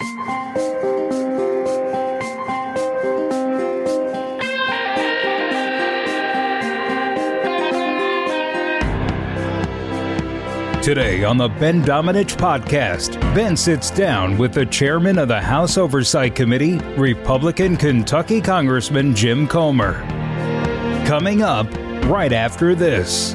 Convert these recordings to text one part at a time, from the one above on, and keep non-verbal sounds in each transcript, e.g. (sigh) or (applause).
Today on the Ben Domenech podcast, Ben sits down with the chairman of the House Oversight Committee, Republican Kentucky Congressman Jim Comer. Coming up right after this.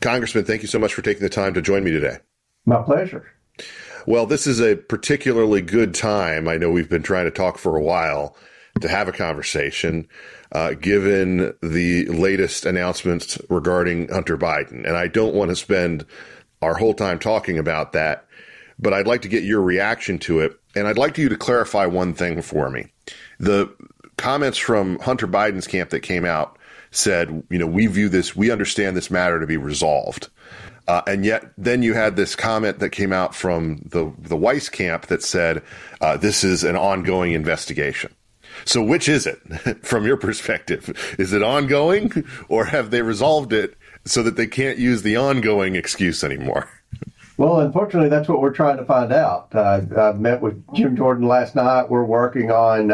Congressman, thank you so much for taking the time to join me today. My pleasure. Well, this is a particularly good time. I know we've been trying to talk for a while to have a conversation, uh, given the latest announcements regarding Hunter Biden. And I don't want to spend our whole time talking about that, but I'd like to get your reaction to it. And I'd like you to clarify one thing for me. The comments from Hunter Biden's camp that came out said, you know, we view this, we understand this matter to be resolved. Uh, and yet, then you had this comment that came out from the the Weiss camp that said uh, this is an ongoing investigation. So, which is it (laughs) from your perspective? Is it ongoing, (laughs) or have they resolved it so that they can't use the ongoing excuse anymore? (laughs) Well, unfortunately, that's what we're trying to find out. Uh, I met with Jim Jordan last night. We're working on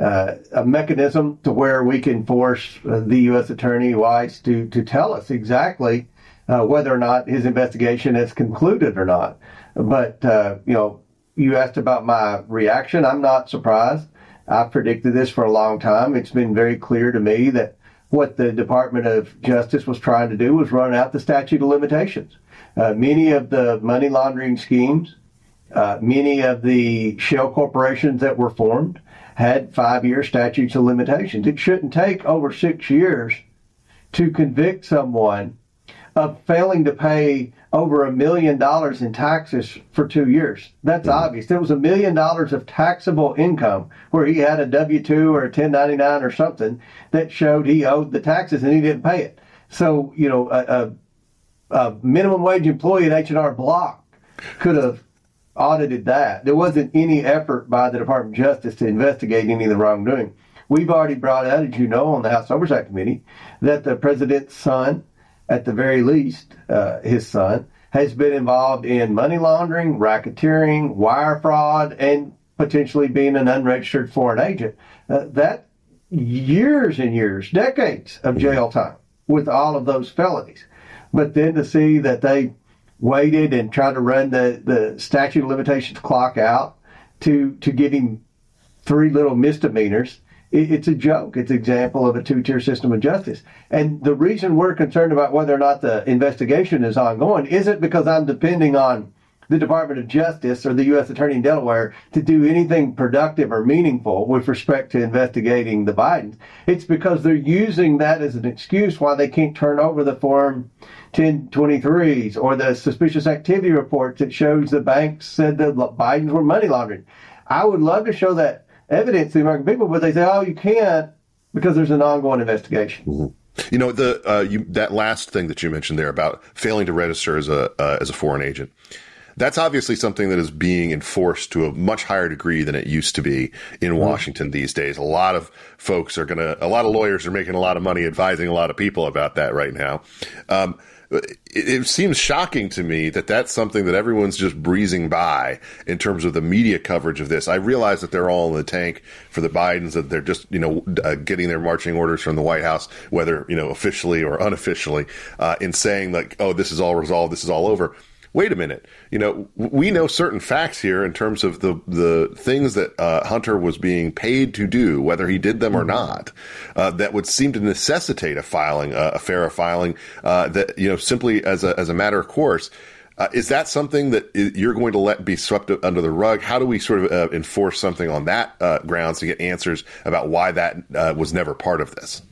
uh, a mechanism to where we can force uh, the U.S. Attorney Weiss to to tell us exactly uh, whether or not his investigation has concluded or not. But uh, you know, you asked about my reaction. I'm not surprised. I've predicted this for a long time. It's been very clear to me that what the Department of Justice was trying to do was run out the statute of limitations. Uh, many of the money laundering schemes, uh, many of the shell corporations that were formed had five year statutes of limitations. It shouldn't take over six years to convict someone of failing to pay over a million dollars in taxes for two years. That's mm-hmm. obvious. There was a million dollars of taxable income where he had a W 2 or a 1099 or something that showed he owed the taxes and he didn't pay it. So, you know, a, a, a minimum wage employee at H&R Block could have audited that. There wasn't any effort by the Department of Justice to investigate any of the wrongdoing. We've already brought out, as you know, on the House Oversight Committee, that the president's son, at the very least, uh, his son, has been involved in money laundering, racketeering, wire fraud, and potentially being an unregistered foreign agent. Uh, that years and years, decades of jail time with all of those felonies. But then to see that they waited and tried to run the, the statute of limitations clock out to to give him three little misdemeanors. It, it's a joke. It's an example of a two tier system of justice. And the reason we're concerned about whether or not the investigation is ongoing isn't because I'm depending on the Department of Justice or the U.S. Attorney in Delaware to do anything productive or meaningful with respect to investigating the Bidens. It's because they're using that as an excuse why they can't turn over the Form 1023s or the suspicious activity reports that shows the banks said the Bidens were money laundering. I would love to show that evidence to the American people, but they say, oh, you can't because there's an ongoing investigation. Mm-hmm. You know the uh, you, that last thing that you mentioned there about failing to register as a uh, as a foreign agent. That's obviously something that is being enforced to a much higher degree than it used to be in mm-hmm. Washington these days. A lot of folks are going to, a lot of lawyers are making a lot of money advising a lot of people about that right now. Um, it, it, seems shocking to me that that's something that everyone's just breezing by in terms of the media coverage of this. I realize that they're all in the tank for the Bidens, that they're just, you know, uh, getting their marching orders from the White House, whether, you know, officially or unofficially, uh, in saying like, oh, this is all resolved, this is all over wait a minute, you know, we know certain facts here in terms of the the things that uh, Hunter was being paid to do, whether he did them or mm-hmm. not, uh, that would seem to necessitate a filing, uh, a FARA filing, uh, that you know, simply as a as a matter of course. Uh, is that something that you're going to let be swept under the rug? How do we sort of uh, enforce something on that grounds to get answers about why that was never part of this?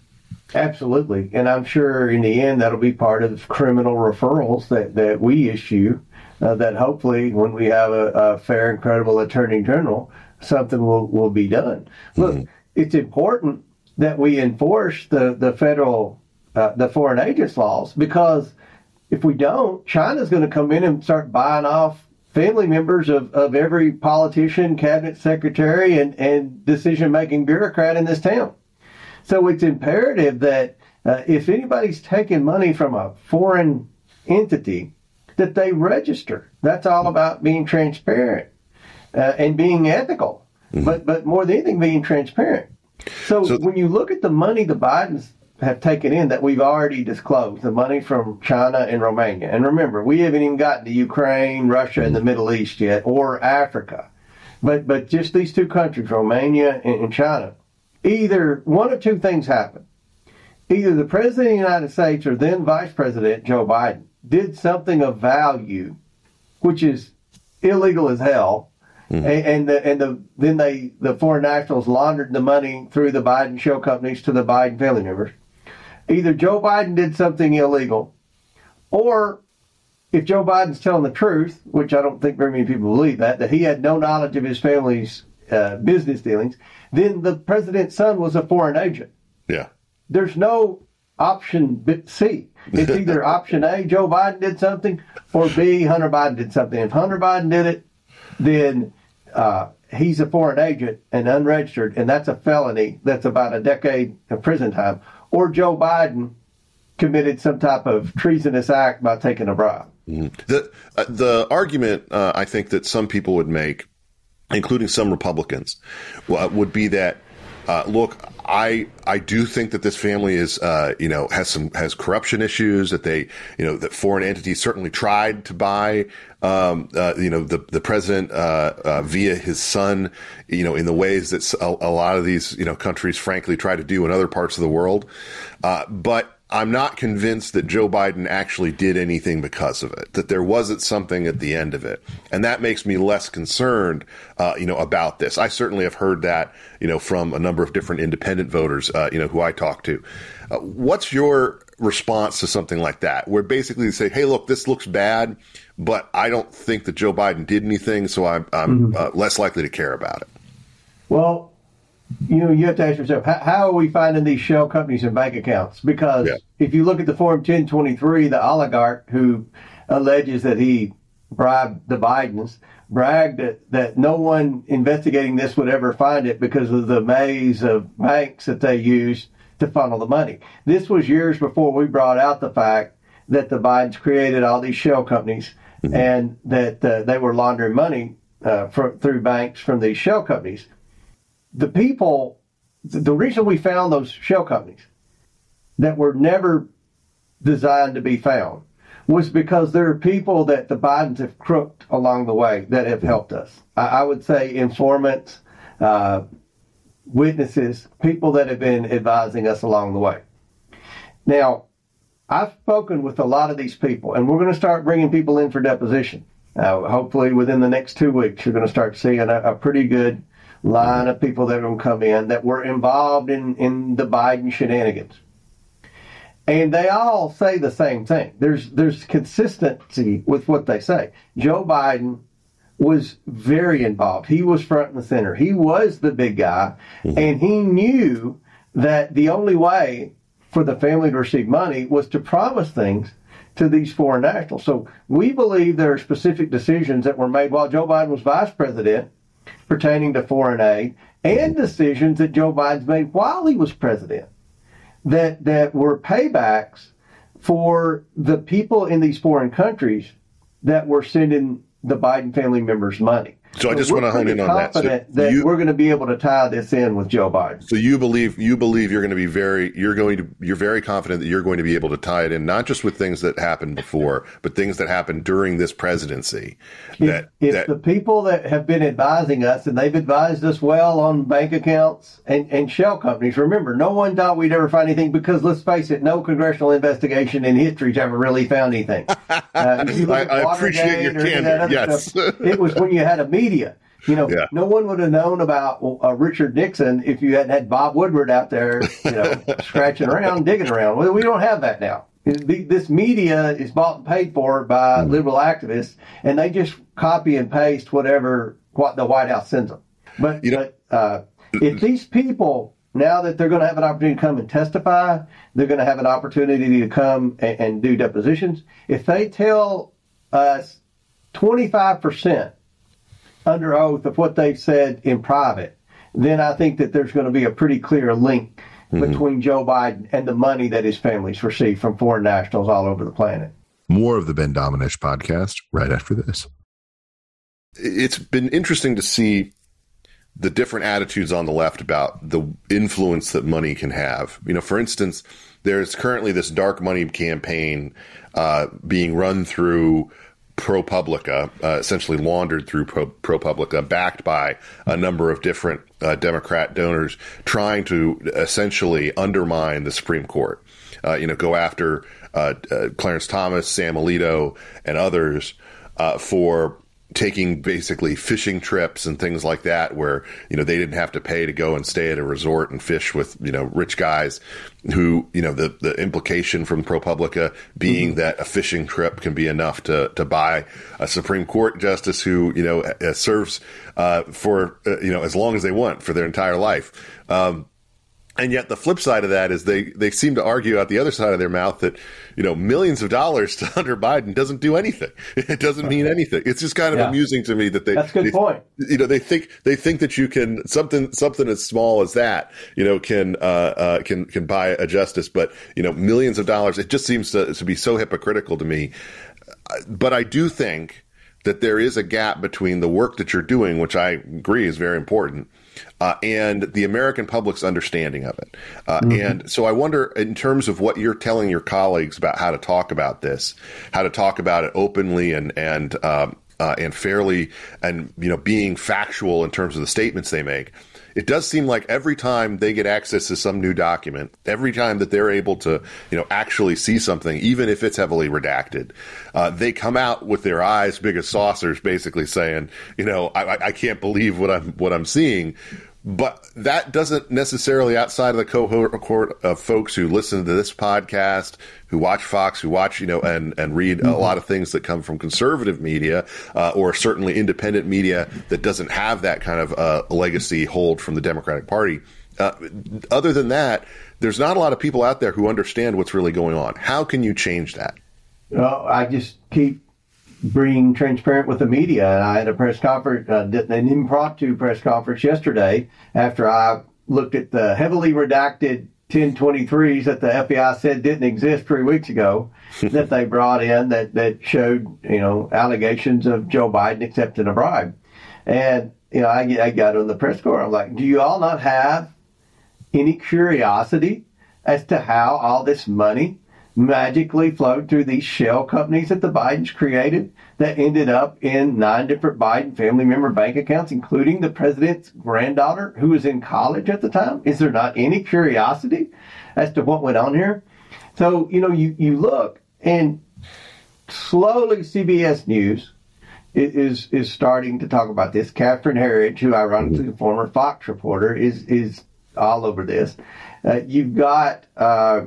Absolutely. And I'm sure in the end that'll be part of criminal referrals that, that we issue. Uh, that hopefully, when we have a, a, fair and credible attorney general, something will, will be done. Look, mm-hmm. it's important that we enforce the, the federal, uh, the foreign agents laws because if we don't, China's going to come in and start buying off family members of, of every politician, cabinet secretary, and, and decision making bureaucrat in this town. So it's imperative that uh, if anybody's taking money from a foreign entity, that they register. That's all about being transparent uh, and being ethical. Mm-hmm. But but more than anything, being transparent. So, so, when you look at the money the Bidens have taken in that we've already disclosed, the money from China and Romania, and remember, we haven't even gotten to Ukraine, Russia, and the Middle East yet, or Africa. But but just these two countries, Romania and, and China, either one of two things happened. Either the President of the United States or then Vice President Joe Biden did something of value, which is illegal as hell, mm-hmm. and, and, the, and the, then they the foreign nationals laundered the money through the Biden show companies to the Biden family members. Either Joe Biden did something illegal, or if Joe Biden's telling the truth, which I don't think very many people believe that, that he had no knowledge of his family's uh, business dealings, then the president's son was a foreign agent. Yeah. There's no option C. It's (laughs) either option A, Joe Biden did something, or B, Hunter Biden did something. If Hunter Biden did it, then uh, he's a foreign agent and unregistered, and that's a felony. That's about a decade of prison time. Or Joe Biden committed some type of treasonous act by taking a bribe. Mm-hmm. The uh, the argument uh, I think that some people would make including some Republicans, uh, would be that uh, look, I I do think that this family is uh, you know has some has corruption issues that they you know that foreign entities certainly tried to buy um, uh, you know the the president uh, uh, via his son you know in the ways that a, a, lot of these you know countries frankly try to do in other parts of the world, but I'm not convinced that Joe Biden actually did anything because of it, that there wasn't something at the end of it. And that makes me less concerned, uh, you know, about this. I certainly have heard that, you know, from a number of different independent voters, uh, you know, who I talk to. Uh, what's your response to something like that, where basically they say, hey, look, this looks bad, but I don't think that Joe Biden did anything, so I'm, I'm mm-hmm. Uh, less likely to care about it? Well, you know, you have to ask yourself, how, how, are we finding these shell companies and bank accounts? Because yeah. if you look at the Form 1023, the oligarch who alleges that he bribed the Bidens bragged that, that no one investigating this would ever find it because of the maze of banks that they used to funnel the money. This was years before we brought out the fact that the Bidens created all these shell companies mm-hmm. and that uh, they were laundering money uh, for, through banks from these shell companies the people, the reason we found those shell companies that were never designed to be found was because there are people that the Bidens have crooked along the way that have helped us. I, I would say informants, uh, witnesses, people that have been advising us along the way. Now, I've spoken with a lot of these people, and we're going to start bringing people in for deposition. Uh, hopefully, within the next two weeks, you're going to start seeing a, a pretty good line of people that are going to come in that were involved in, in the Biden shenanigans. And they all say the same thing. There's there's consistency with what they say. Joe Biden was very involved. He was front and center. He was the big guy, mm-hmm. and he knew that the only way for the family to receive money was to promise things to these foreign nationals. So we believe there are specific decisions that were made while Joe Biden was vice president pertaining to foreign aid and decisions that Joe Biden's made while he was president that, that were paybacks for the people in these foreign countries that were sending the Biden family members money. So I just want to hone in on that. So that you- we're going to be able to tie this in with Joe Biden. So you believe you believe you're going to be very you're going to you're very confident that you're going to be able to tie it in not just with things that happened before, but things that happened during this presidency. That if that the people that have been advising us and they've advised us well on bank accounts and, and shell companies, remember, no one thought we'd ever find anything because let's face it, no congressional investigation in history's ever really found anything. (laughs) Uh, if I- I appreciate your Watergate or any of candor, yes. stuff, it was when you had a media. You know, Yeah. no one would have known about uh, Richard Nixon if you hadn't had Bob Woodward out there, you know, (laughs) scratching around, digging around. Well, we don't have that now. This media is bought and paid for by Mm-hmm. liberal activists, and they just copy and paste whatever what the White House sends them. But, You know- but uh, if these people now that they're going to have an opportunity to come and testify, they're going to have an opportunity to come and, and do depositions. If they tell us twenty five percent under oath of what they've said in private, then I think that there's going to be a pretty clear link between Joe Biden and the money that his families receive from foreign nationals all over the planet. More of the Ben Domenech podcast right after this. it's been interesting to see the different attitudes on the left about the influence that money can have. You know, for instance, there's currently this dark money campaign uh, being run through ProPublica, uh, essentially laundered through Pro, ProPublica, backed by a number of different uh, Democrat donors, trying to essentially undermine the Supreme Court. Uh, you know, go after uh, uh, Clarence Thomas, Sam Alito, and others uh, for taking basically fishing trips and things like that where you know they didn't have to pay to go and stay at a resort and fish with you know rich guys who you know the the implication from ProPublica being that a fishing trip can be enough to to buy a Supreme Court justice who you know uh, serves uh, for uh, you know as long as they want for their entire life. Um, and yet the flip side of that is they, they seem to argue out the other side of their mouth that, you know, millions of dollars (laughs) to Hunter Biden doesn't do anything. (laughs) It doesn't mean anything. It's just kind of Yeah. amusing to me that they, That's good they- point. You know, they think, they think that you can, something, something as small as that, you know, can, uh, uh, can, can buy a justice, but, you know, millions of dollars, it just seems to, to be so hypocritical to me. But I do think that there is a gap between the work that you're doing, which I agree is very important, uh, and the American public's understanding of it. Uh, And so I wonder, in terms of what you're telling your colleagues about how to talk about this, how to talk about it openly and and um, uh, and fairly, and you know, being factual in terms of the statements they make. It does seem like every time they get access to some new document, every time that they're able to, you know, actually see something, even if it's heavily redacted, uh, they come out with their eyes big as saucers, basically saying, you know, I, I- can't believe what I'm what I'm seeing. But that doesn't necessarily outside of the cohort of folks who listen to this podcast, who watch Fox, who watch, you know, and, and read a lot of things that come from conservative media, uh, or certainly independent media that doesn't have that kind of uh, legacy hold from the Democratic Party. Uh, other than that, there's not a lot of people out there who understand what's really going on. How can you change that? Well, I just keep being transparent with the media. And I had a press conference, uh, an impromptu press conference yesterday after I looked at the heavily redacted 1023s that the FBI said didn't exist three weeks ago (laughs) that they brought in that, that showed, you know, allegations of Joe Biden accepting a bribe. And, you know, I, I got on the press corps. I'm like, do you all not have any curiosity as to how all this money magically flowed through these shell companies that the Bidens created that ended up in nine different Biden family member bank accounts, including the president's granddaughter who was in college at the time? Is there not any curiosity as to what went on here? So, you know, you, you look and slowly CBS News is is starting to talk about this. Catherine Herridge, who ironically a former Fox reporter, is is all over this. Uh, you've got uh,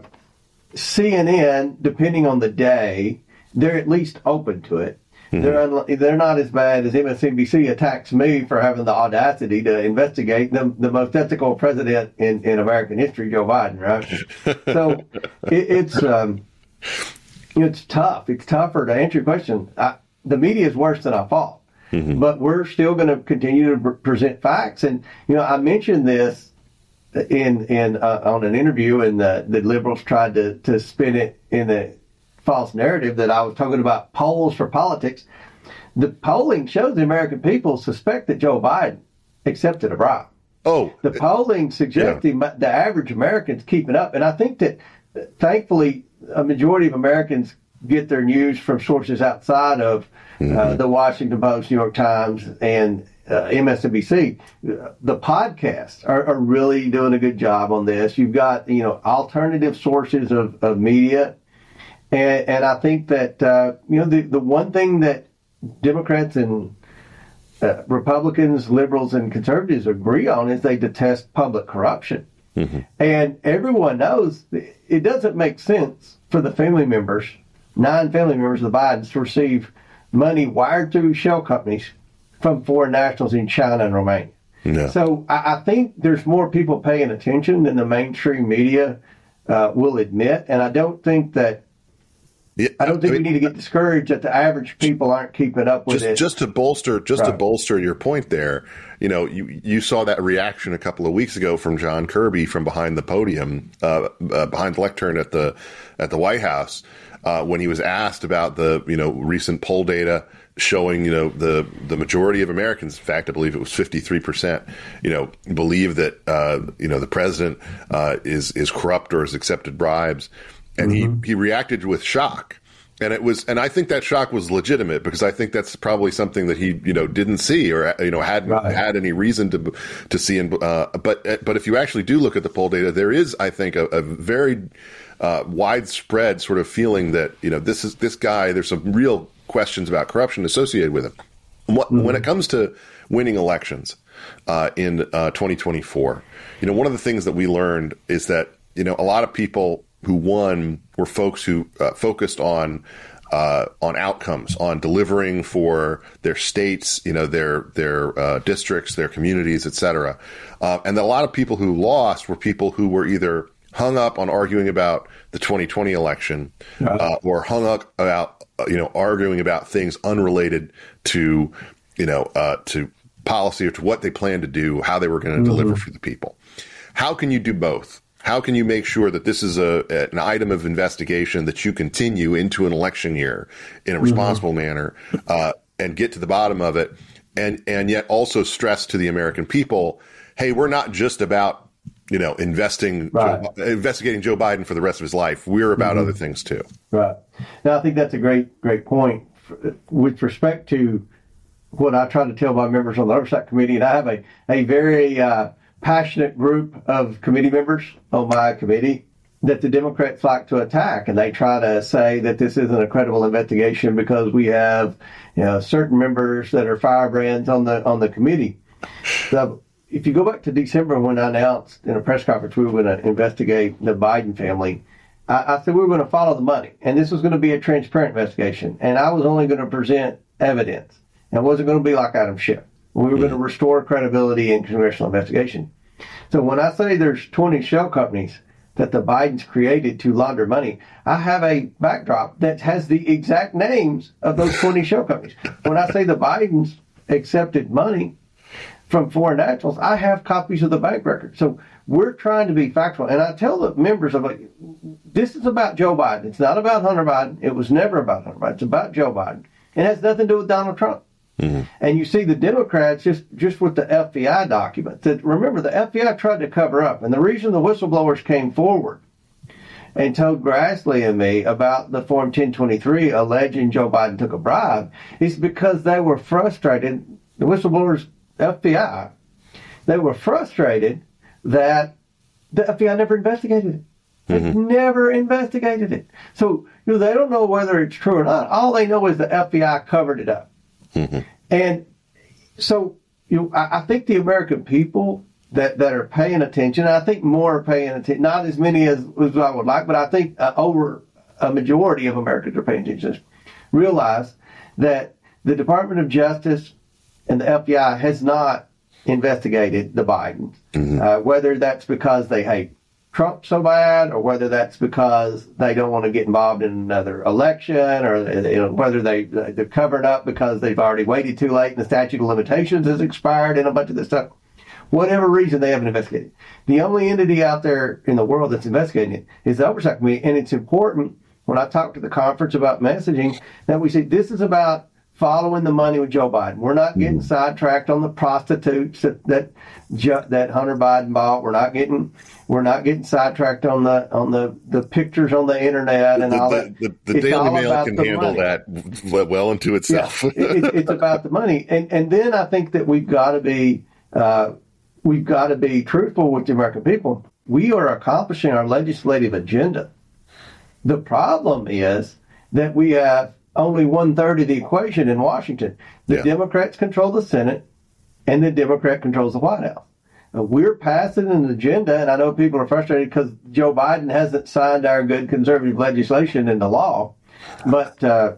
CNN, depending on the day, they're at least open to it. They're unli- they're not as bad as MSNBC attacks me for having the audacity to investigate the, the most ethical president in, in American history, Joe Biden, right? (laughs) so it, it's um, it's tough. It's tougher to answer your question. I, the media is worse than I thought, but we're still going to continue to pre- present facts. And you know, I mentioned this in in uh, on an interview, and the, the liberals tried to to spin it in the false narrative that I was talking about polls for politics. The polling shows the American people suspect that Joe Biden accepted a bribe. Oh, The polling suggests the, the average American's keeping up, and I think that thankfully a majority of Americans get their news from sources outside of uh, the Washington Post, New York Times, and uh, MSNBC. The podcasts are, are really doing a good job on this. You've got you know alternative sources of, of media, and, and I think that uh, you know the the one thing that Democrats and uh, Republicans, liberals, and conservatives agree on is they detest public corruption. And everyone knows it doesn't make sense for the family members, nine family members of the Bidens, to receive money wired through shell companies from foreign nationals in China and Romania. No. So I, I think there's more people paying attention than the mainstream media uh, will admit, and I don't think that yeah, I don't think I mean, we need to get discouraged that the average people aren't keeping up with just it. just to bolster just to bolster your point there you know you you saw that reaction a couple of weeks ago from John Kirby from behind the podium uh, uh, behind the lectern at the at the White House uh, when he was asked about the you know recent poll data showing you know the the majority of Americans in fact I believe it was 53% you know believe that uh, you know the president uh, is is corrupt or has accepted bribes. And he he reacted with shock. And it was and i think that shock was legitimate because i think that's probably something that he you know didn't see or you know hadn't Right. had any reason to to see. And uh, but but if you actually do look at the poll data there is i think a, a very uh, widespread sort of feeling that you know this is this guy there's some real questions about corruption associated with him what, when it comes to winning elections uh, in uh, 2024 you know one of the things that we learned is that you know a lot of people who won were folks who uh, focused on uh, on outcomes, on delivering for their states, you know, their their uh, districts, their communities, et cetera. Uh, and a lot of people who lost were people who were either hung up on arguing about the 2020 election, uh, or hung up about you know arguing about things unrelated to you know uh, to policy or to what they plan to do, how they were going to deliver for the people. How can you do both? How can you make sure that this is a an item of investigation that you continue into an election year in a responsible manner uh, and get to the bottom of it, and and yet also stress to the American people, hey, we're not just about you know investing Right. Joe, investigating Joe Biden for the rest of his life. We're about other things too. Right. Now, I think that's a great, great point with respect to what I try to tell my members on the oversight committee, and I have a a very uh, passionate group of committee members on my committee that the Democrats like to attack, and they try to say that this isn't a credible investigation because we have, you know, certain members that are firebrands on the on the committee. So if you go back to December when I announced in a press conference we were going to investigate the Biden family, I, I said we were going to follow the money, and this was going to be a transparent investigation, and I was only going to present evidence, and it wasn't going to be like Adam Schiff. We were going to restore credibility in congressional investigation. So when I say there's 20 shell companies that the Bidens created to launder money, I have a backdrop that has the exact names of those 20 shell companies. When I say the Bidens accepted money from foreign nationals, I have copies of the bank record. So we're trying to be factual. And I tell the members of it, this is about Joe Biden. It's not about Hunter Biden. It was never about Hunter Biden. It's about Joe Biden. It has nothing to do with Donald Trump. Mm-hmm. And you see the Democrats just, just with the FBI documents. That remember the FBI tried to cover up, and the reason the whistleblowers came forward and told Grassley and me about the Form 1023 alleging Joe Biden took a bribe is because they were frustrated. The whistleblowers, FBI, they were frustrated that the FBI never investigated it. They never investigated it. So you know, they don't know whether it's true or not. All they know is the FBI covered it up. And so, you know, I, I think the American people that, that are paying attention, I think more are paying attention, not as many as, as I would like, but I think uh, over a majority of Americans are paying attention, realize that the Department of Justice and the FBI has not investigated the Bidens, mm-hmm. uh, whether that's because they hate Trump so bad, or whether that's because they don't want to get involved in another election, or uh, you know, whether they uh, they're covered up because they've already waited too late and the statute of limitations has expired, and a bunch of this stuff. Whatever reason they haven't investigated. The only entity out there in the world that's investigating it is the Oversight Committee, and it's important when I talk to the conference about messaging, that we say this is about following the money with Joe Biden. We're not getting mm. sidetracked on the prostitutes that, that that Hunter Biden bought. We're not getting we're not getting sidetracked on the on the, the pictures on the internet and the, all that. The, the, the Daily Mail can handle money. that well into itself. Yeah, it, it's (laughs) about the money, and and then I think that we've got to be uh, we've got to be truthful with the American people. We are accomplishing our legislative agenda. The problem is that we have only one third of the equation in Washington. The yeah. Democrats control the Senate, and the Democrat controls the White House. Now, we're passing an agenda, and I know people are frustrated because Joe Biden hasn't signed our good conservative legislation into law, but uh,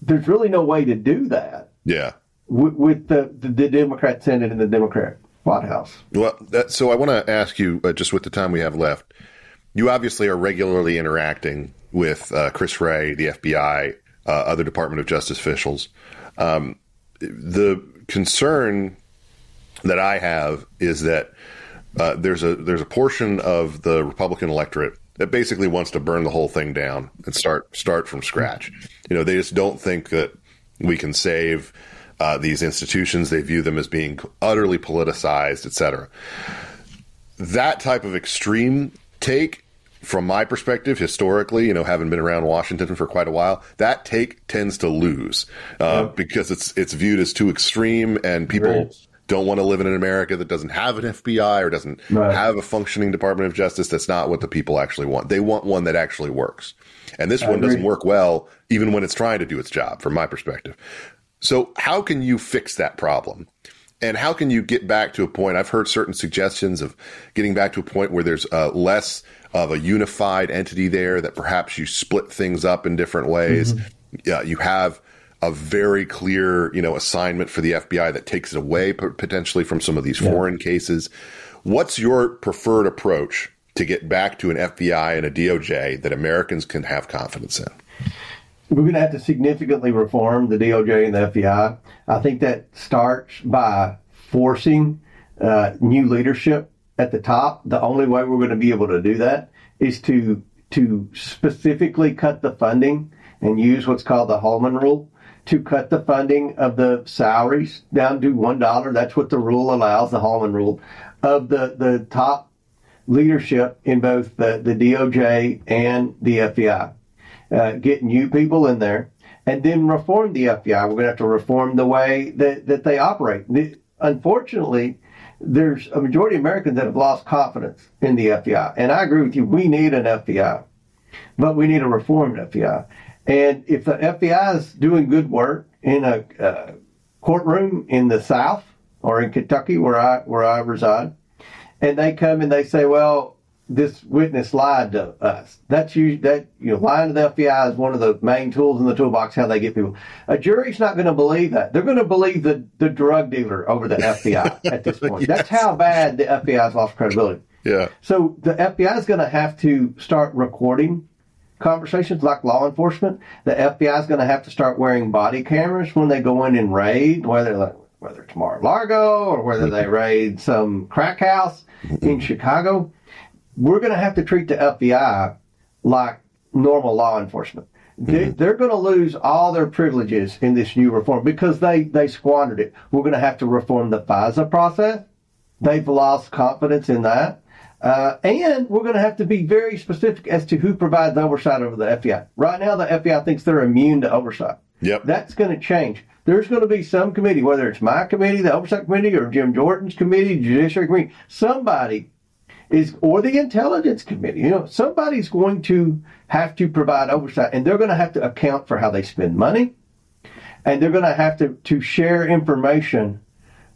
there's really no way to do that. Yeah. With, with the, the, the Democrat Senate and the Democrat White House. Well, that, so I want to ask you, uh, just with the time we have left, you obviously are regularly interacting with uh, Chris Wray, the FBI, uh, other Department of Justice officials. Um, the concern that I have is that uh, there's a there's a portion of the Republican electorate that basically wants to burn the whole thing down and start start from scratch. You know, they just don't think that we can save uh, these institutions. They view them as being utterly politicized, et cetera. That type of extreme take from my perspective, historically, you know, having been around Washington for quite a while, that take tends to lose uh, yep. because it's it's viewed as too extreme, and people right. don't want to live in an America that doesn't have an FBI or doesn't right. have a functioning Department of Justice. That's not what the people actually want. They want one that actually works, and this I one agree. doesn't work well, even when it's trying to do its job, from my perspective. So, how can you fix that problem? And how can you get back to a point? I've heard certain suggestions of getting back to a point where there's uh, less of a unified entity there, that perhaps you split things up in different ways. Mm-hmm. Yeah, you have a very clear, you know, assignment for the FBI that takes it away potentially from some of these yeah. foreign cases. What's your preferred approach to get back to an FBI and a DOJ that Americans can have confidence in? We're going to have to significantly reform the DOJ and the FBI. I think that starts by forcing uh, new leadership at the top. The only way we're going to be able to do that is to to specifically cut the funding and use what's called the Holman rule to cut the funding of the salaries down to one dollar. That's what the rule allows, the Holman rule, of the the top leadership in both the, the DOJ and the FBI. Uh, get new people in there and then reform the FBI. We're going to have to reform the way that, that they operate. The, unfortunately, there's a majority of Americans that have lost confidence in the FBI. And I agree with you. We need an FBI, but we need a reformed FBI. And if the FBI is doing good work in a courtroom in the South or in Kentucky, where I where I reside, and they come and they say, "Well, this witness lied to us. That's you that you know lying to the FBI is one of the main tools in the toolbox how they get people. A jury's not going to believe that. They're going to believe the the drug dealer over the FBI (laughs) at this point. yes. That's how bad the FBI's lost credibility. Yeah. So the FBI is going to have to start recording conversations like law enforcement. The FBI is going to have to start wearing body cameras when they go in and raid, whether whether it's Mar-a-Lago or whether they mm-hmm. raid some crack house in mm-hmm. Chicago we're going to have to treat the FBI like normal law enforcement. Mm-hmm. They, are going to lose all their privileges in this new reform because they, they squandered it. We're going to have to reform the FISA process. They've lost confidence in that. Uh, and we're going to have to be very specific as to who provides oversight over the FBI. Right now, the FBI thinks they're immune to oversight. Yep. That's going to change. There's going to be some committee, whether it's my committee, the oversight committee, or Jim Jordan's committee, judiciary committee, somebody is or the intelligence committee. You know, somebody's going to have to provide oversight, and they're going to have to account for how they spend money, and they're going to have to to share information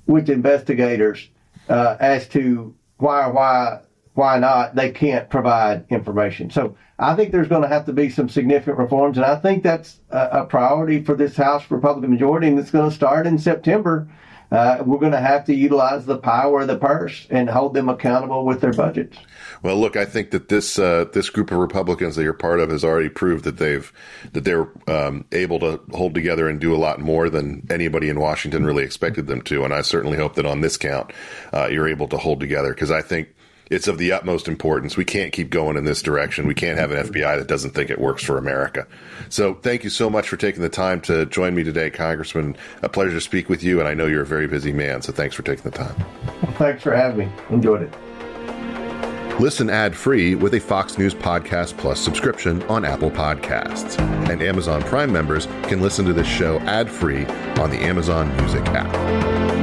with investigators uh, as to why why why not they can't provide information. So I think there's going to have to be some significant reforms, and I think that's a, a priority for this House Republican majority, and it's going to start in September uh, we're going to have to utilize the power of the purse and hold them accountable with their budgets. Well, look, I think that this uh, this group of Republicans that you're part of has already proved that they've that they're um, able to hold together and do a lot more than anybody in Washington really expected them to. And I certainly hope that on this count, uh, you're able to hold together because I think it's of the utmost importance. We can't keep going in this direction. We can't have an FBI that doesn't think it works for America. So thank you so much for taking the time to join me today, Congressman. A pleasure to speak with you, and I know you're a very busy man, so thanks for taking the time. Well, thanks for having me. Enjoyed it. Listen ad free with a Fox News Podcast Plus subscription on Apple Podcasts. And Amazon Prime members can listen to this show ad free on the Amazon Music app.